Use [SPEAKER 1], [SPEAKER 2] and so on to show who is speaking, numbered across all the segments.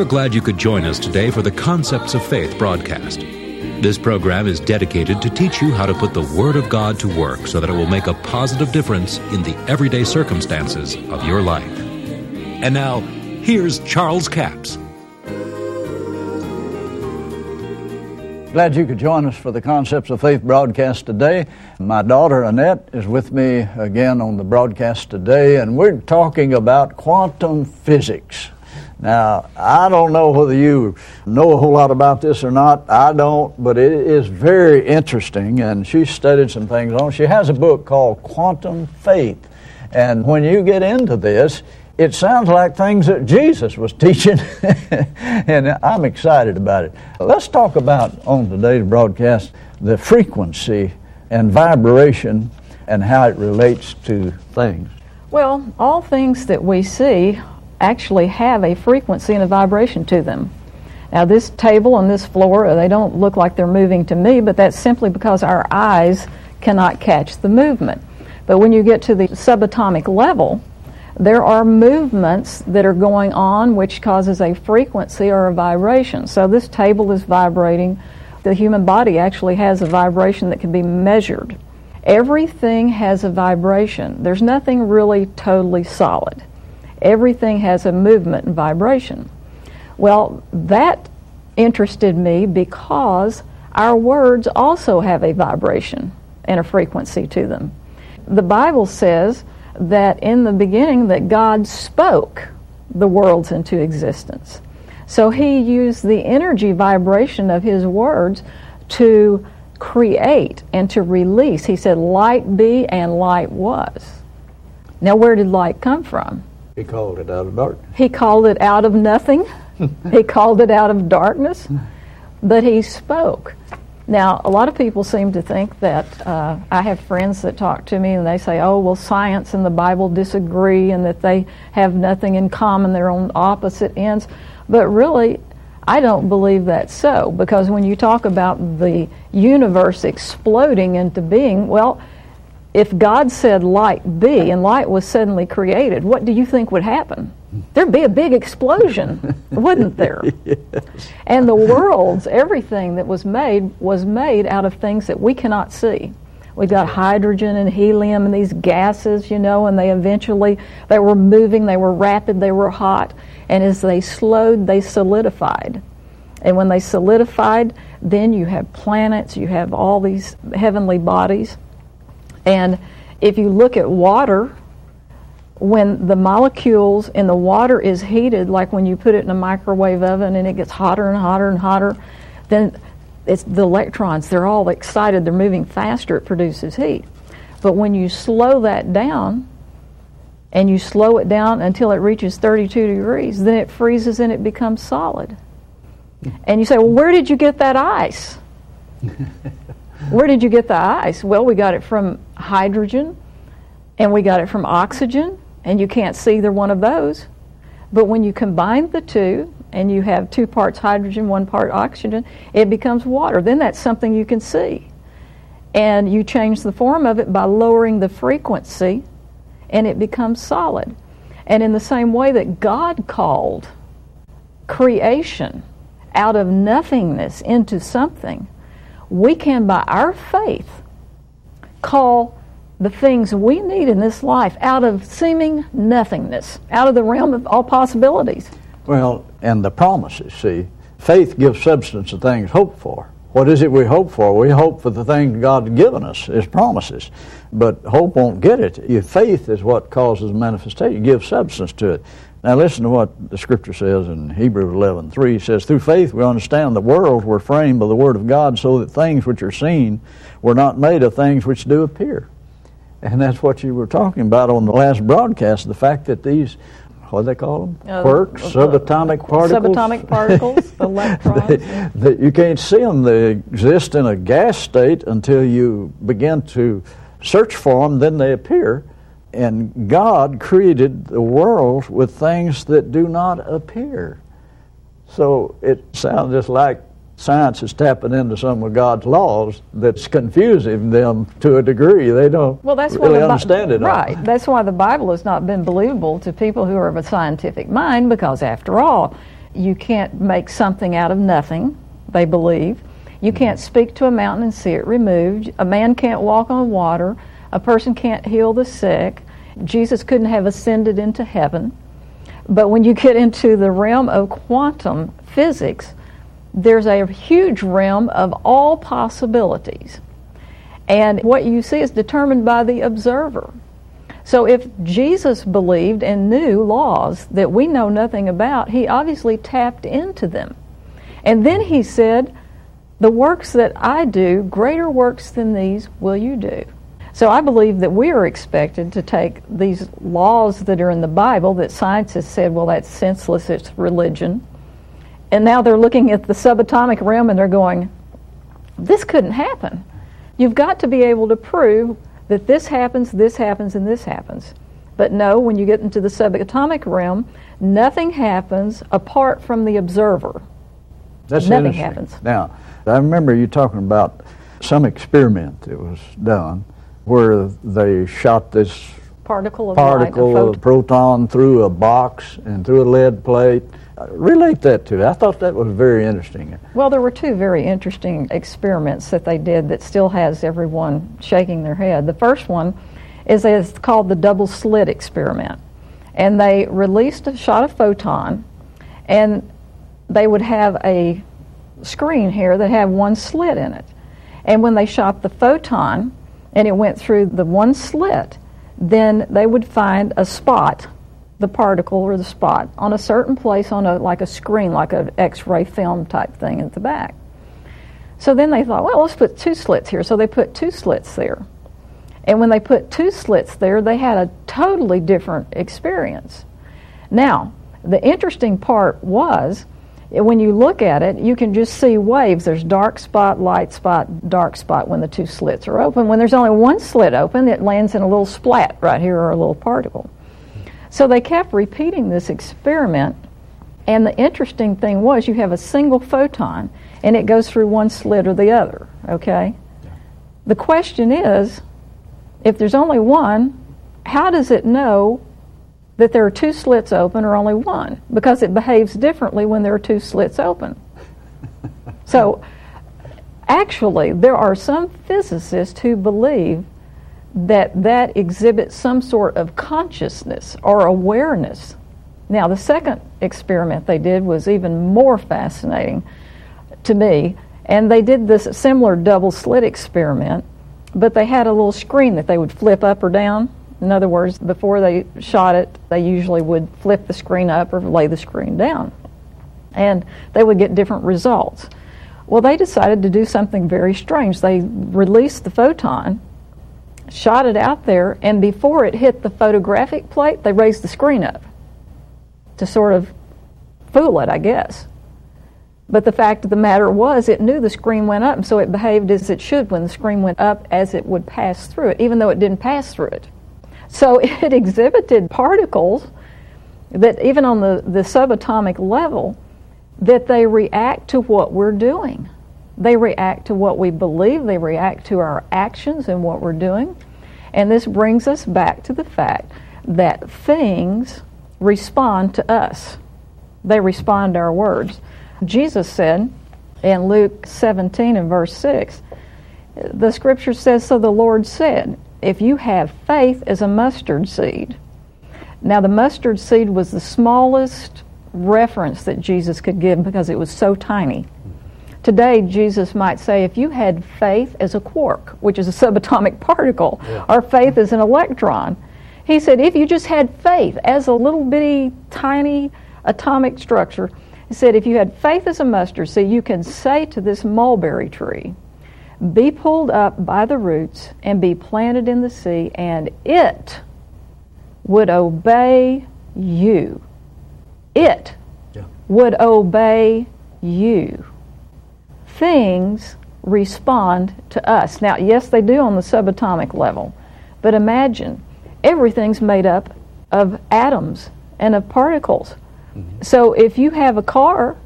[SPEAKER 1] are glad you could join us today for the Concepts of Faith broadcast. This program is dedicated to teach you how to put the Word of God to work so that it will make a positive difference in the everyday circumstances of your life. And now, here's Charles Capps.
[SPEAKER 2] Glad you could join us for the Concepts of Faith broadcast today. My daughter Annette is with me again on the broadcast today, and we're talking about quantum physics. Now, I don't know whether you know a whole lot about this or not. I don't, but it is very interesting, and she studied some things on. She has a book called Quantum Faith. And when you get into this, it sounds like things that Jesus was teaching, and I'm excited about it. Let's talk about on today's broadcast the frequency and vibration and how it relates to things.
[SPEAKER 3] Well, all things that we see actually have a frequency and a vibration to them. Now, this table and this floor, uh, they don't look like they're moving to me, but that's simply because our eyes cannot catch the movement. But when you get to the subatomic level, there are movements that are going on which causes a frequency or a vibration. So this table is vibrating. The human body actually has a vibration that can be measured. Everything has a vibration. There's nothing really totally solid. Everything has a movement and vibration. Well, that interested me because our words also have a vibration and a frequency to them. The Bible says that in the beginning that God spoke the worlds into existence. So he used the energy vibration of his words to create and to release. He said, Light be, and light was. Now, where did light come from?
[SPEAKER 2] He called it out of darkness.
[SPEAKER 3] He called it out of nothing. he called it out of darkness. But he spoke. Now, a lot of people seem to think that uh, I have friends that talk to me and they say, oh, well, science and the Bible disagree and that they have nothing in common, they're on opposite ends. But really, I don't believe that's so because when you talk about the universe exploding into being, well, if God said light be and light was suddenly created, what do you think would happen? there'd be a big explosion, wouldn't there? yes. And the worlds, everything that was made, was made out of things that we cannot see. We've got hydrogen and helium and these gases, you know, and they eventually they were moving, they were rapid, they were hot, and as they slowed, they solidified. And when they solidified, then you have planets, you have all these heavenly bodies. And if you look at water, when the molecules in the water is heated, like when you put it in a microwave oven and it gets hotter and hotter and hotter, then it's the electrons, they're all excited, they're moving faster, it produces heat. But when you slow that down, and you slow it down until it reaches 32 degrees, then it freezes and it becomes solid. And you say, well, where did you get that ice? where did you get the ice? Well, we got it from hydrogen, and we got it from oxygen, and you can't see either one of those. But when you combine the two, and you have two parts hydrogen, one part oxygen, it becomes water. Then that's something you can see. And you change the form of it by lowering the frequency, and it becomes solid. And in the same way that God called creation out of nothingness into something, we can, by our faith, call the things we need in this life out of seeming nothingness, out of the realm of all possibilities.
[SPEAKER 2] Well, and the promises, see, faith gives substance to things hoped for. What is it we hope for? We hope for the things God's given us, His promises. But hope won't get it. Your faith is what causes manifestation. You give substance to it. Now listen to what the scripture says in Hebrews 11, 3. It says, Through faith we understand the worlds were framed by the word of God so that things which are seen were not made of things which do appear. And that's what you were talking about on the last broadcast, the fact that these, what do they call them? Uh, Quarks, uh, subatomic particles.
[SPEAKER 3] Subatomic particles, electrons.
[SPEAKER 2] they, they, you can't see them. They exist in a gas state until you begin to search for them, then they appear. And God created the world with things that do not appear. So it sounds just like science is tapping into some of God's laws that's confusing them to a degree. They don't well, that's really understand it.
[SPEAKER 3] Right. All. That's why the Bible has not been believable to people who are of a scientific mind because, after all, You can't make something out of nothing, they believe. You can't speak to a mountain and see it removed. A man can't walk on water. A person can't heal the sick. Jesus couldn't have ascended into heaven. But when you get into the realm of quantum physics, there's a huge realm of all possibilities. And what you see is determined by the observer. So if Jesus believed and knew laws that we know nothing about, he obviously tapped into them. And then he said, The works that I do, greater works than these will you do. So I believe that we are expected to take these laws that are in the Bible that science has said, well, that's senseless, it's religion. And now they're looking at the subatomic realm and they're going, this couldn't happen. You've got to be able to prove that this happens, this happens, and this happens. But no, when you get into the subatomic realm, nothing happens apart from the observer.
[SPEAKER 2] That's
[SPEAKER 3] nothing happens.
[SPEAKER 2] Now, I remember you talking about some experiment that was done where they shot this
[SPEAKER 3] particle of
[SPEAKER 2] particle
[SPEAKER 3] light,
[SPEAKER 2] of proton through a box and through a lead plate. Relate that to. I thought that was very interesting.
[SPEAKER 3] Well, there were two very interesting experiments that they did that still has everyone shaking their head. The first one is it's called the double slit experiment, and they released a shot of photon, and they would have a screen here that had one slit in it, and when they shot the photon and it went through the one slit, then they would find a spot, the particle or the spot, on a certain place on a like a screen, like an X-ray film type thing at the back. So then they thought, well, let's put two slits here. So they put two slits there. And when they put two slits there, they had a totally different experience. Now, the interesting part was when you look at it, you can just see waves. There's dark spot, light spot, dark spot when the two slits are open. When there's only one slit open, it lands in a little splat right here or a little particle. So they kept repeating this experiment, and the interesting thing was you have a single photon, and it goes through one slit or the other, okay? The question is if there's only one, how does it know that there are two slits open or only one because it behaves differently when there are two slits open. so, actually, there are some physicists who believe that that exhibits some sort of consciousness or awareness. Now, the second experiment they did was even more fascinating to me, and they did this similar double slit experiment, but they had a little screen that they would flip up or down in other words, before they shot it, they usually would flip the screen up or lay the screen down. And they would get different results. Well, they decided to do something very strange. They released the photon, shot it out there, and before it hit the photographic plate, they raised the screen up to sort of fool it, I guess. But the fact of the matter was, it knew the screen went up, so it behaved as it should when the screen went up as it would pass through it, even though it didn't pass through it. So it exhibited particles that, even on the, the subatomic level, that they react to what we're doing. They react to what we believe, they react to our actions and what we're doing. And this brings us back to the fact that things respond to us, they respond to our words. Jesus said in Luke 17 and verse 6, the scripture says, So the Lord said, if you have faith as a mustard seed. Now, the mustard seed was the smallest reference that Jesus could give because it was so tiny. Today, Jesus might say, if you had faith as a quark, which is a subatomic particle, yeah. or faith as an electron, he said, if you just had faith as a little bitty, tiny atomic structure, he said, if you had faith as a mustard seed, you can say to this mulberry tree, be pulled up by the roots and be planted in the sea, and it would obey you. It yeah. would obey you. Things respond to us. Now, yes, they do on the subatomic level, but imagine everything's made up of atoms and of particles. Mm-hmm. So if you have a car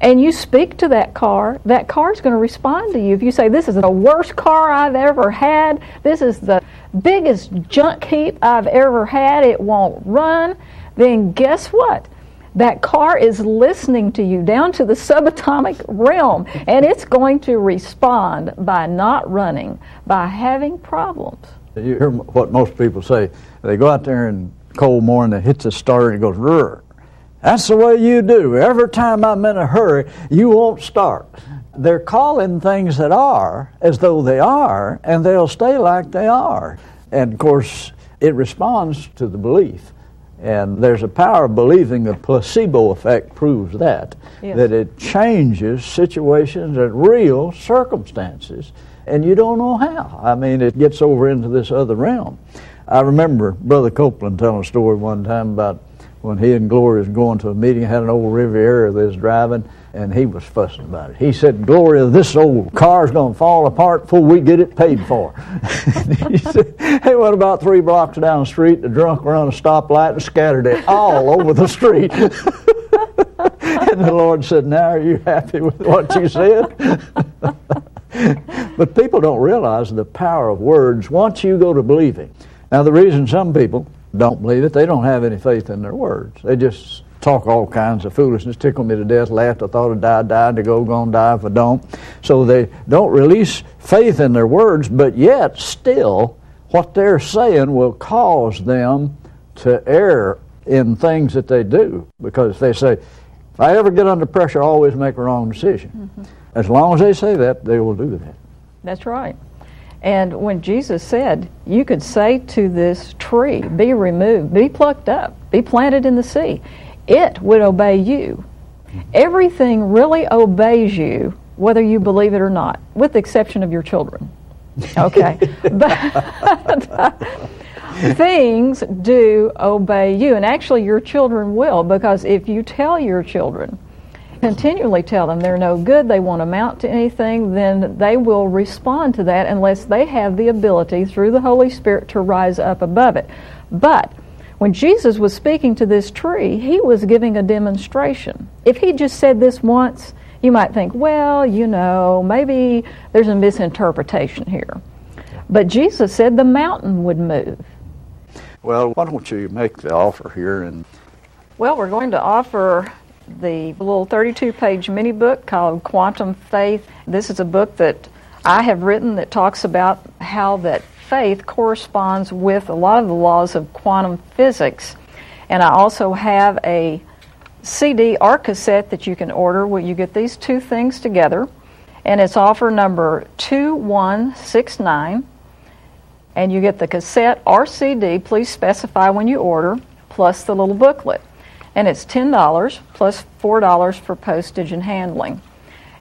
[SPEAKER 3] and you speak to that car, that car is going to respond to you. If you say, This is the worst car I've ever had, this is the biggest junk heap I've ever had, it won't run, then guess what? That car is listening to you down to the subatomic realm, and it's going to respond by not running, by having problems.
[SPEAKER 2] You hear what most people say. They go out there in cold morning, they hit the starter, and it goes, Rrr. That's the way you do. Every time I'm in a hurry, you won't start. They're calling things that are as though they are, and they'll stay like they are. And of course, it responds to the belief. And there's a power of believing the placebo effect proves that.
[SPEAKER 3] Yes.
[SPEAKER 2] That it changes situations and real circumstances, and you don't know how. I mean, it gets over into this other realm. I remember Brother Copeland telling a story one time about when he and Gloria was going to a meeting, had an old Riviera they was driving, and he was fussing about it. He said, Gloria, this old car's going to fall apart before we get it paid for. he said, he went about three blocks down the street, the drunk on a stoplight and scattered it all over the street. and the Lord said, now are you happy with what you said? but people don't realize the power of words once you go to believing. Now, the reason some people don't believe it, they don't have any faith in their words. They just talk all kinds of foolishness, tickle me to death, laughed, I thought I'd die, died to go, gonna die if I don't. So they don't release faith in their words, but yet still what they're saying will cause them to err in things that they do. Because they say, if I ever get under pressure, I always make a wrong decision. Mm-hmm. As long as they say that, they will do that.
[SPEAKER 3] That's right. And when Jesus said, You could say to this tree, Be removed, be plucked up, be planted in the sea, it would obey you. Everything really obeys you, whether you believe it or not, with the exception of your children. Okay? but things do obey you, and actually, your children will, because if you tell your children, continually tell them they're no good, they won't amount to anything, then they will respond to that unless they have the ability through the Holy Spirit to rise up above it. But when Jesus was speaking to this tree, he was giving a demonstration. If he just said this once, you might think, well, you know, maybe there's a misinterpretation here. But Jesus said the mountain would move.
[SPEAKER 2] Well, why don't you make the offer here and
[SPEAKER 3] Well, we're going to offer the little 32 page mini book called Quantum Faith. This is a book that I have written that talks about how that faith corresponds with a lot of the laws of quantum physics. And I also have a CD or cassette that you can order where you get these two things together. And it's offer number 2169. And you get the cassette or CD, please specify when you order, plus the little booklet. And it's $10 plus $4 for postage and handling.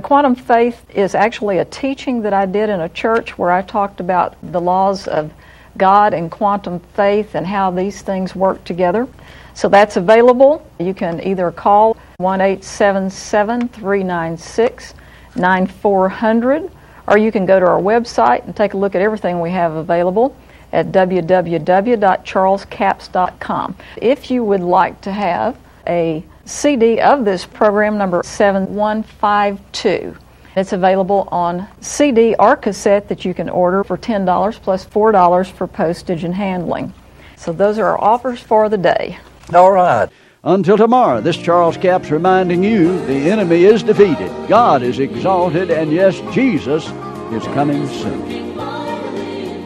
[SPEAKER 3] Quantum faith is actually a teaching that I did in a church where I talked about the laws of God and quantum faith and how these things work together. So that's available. You can either call 1 877 396 9400 or you can go to our website and take a look at everything we have available at www.charlescapps.com. If you would like to have a CD of this program number 7152. It's available on CD or cassette that you can order for $10 plus $4 for postage and handling. So those are our offers for the day.
[SPEAKER 2] All right. Until tomorrow, this Charles Capps reminding you the enemy is defeated, God is exalted, and yes, Jesus is coming soon.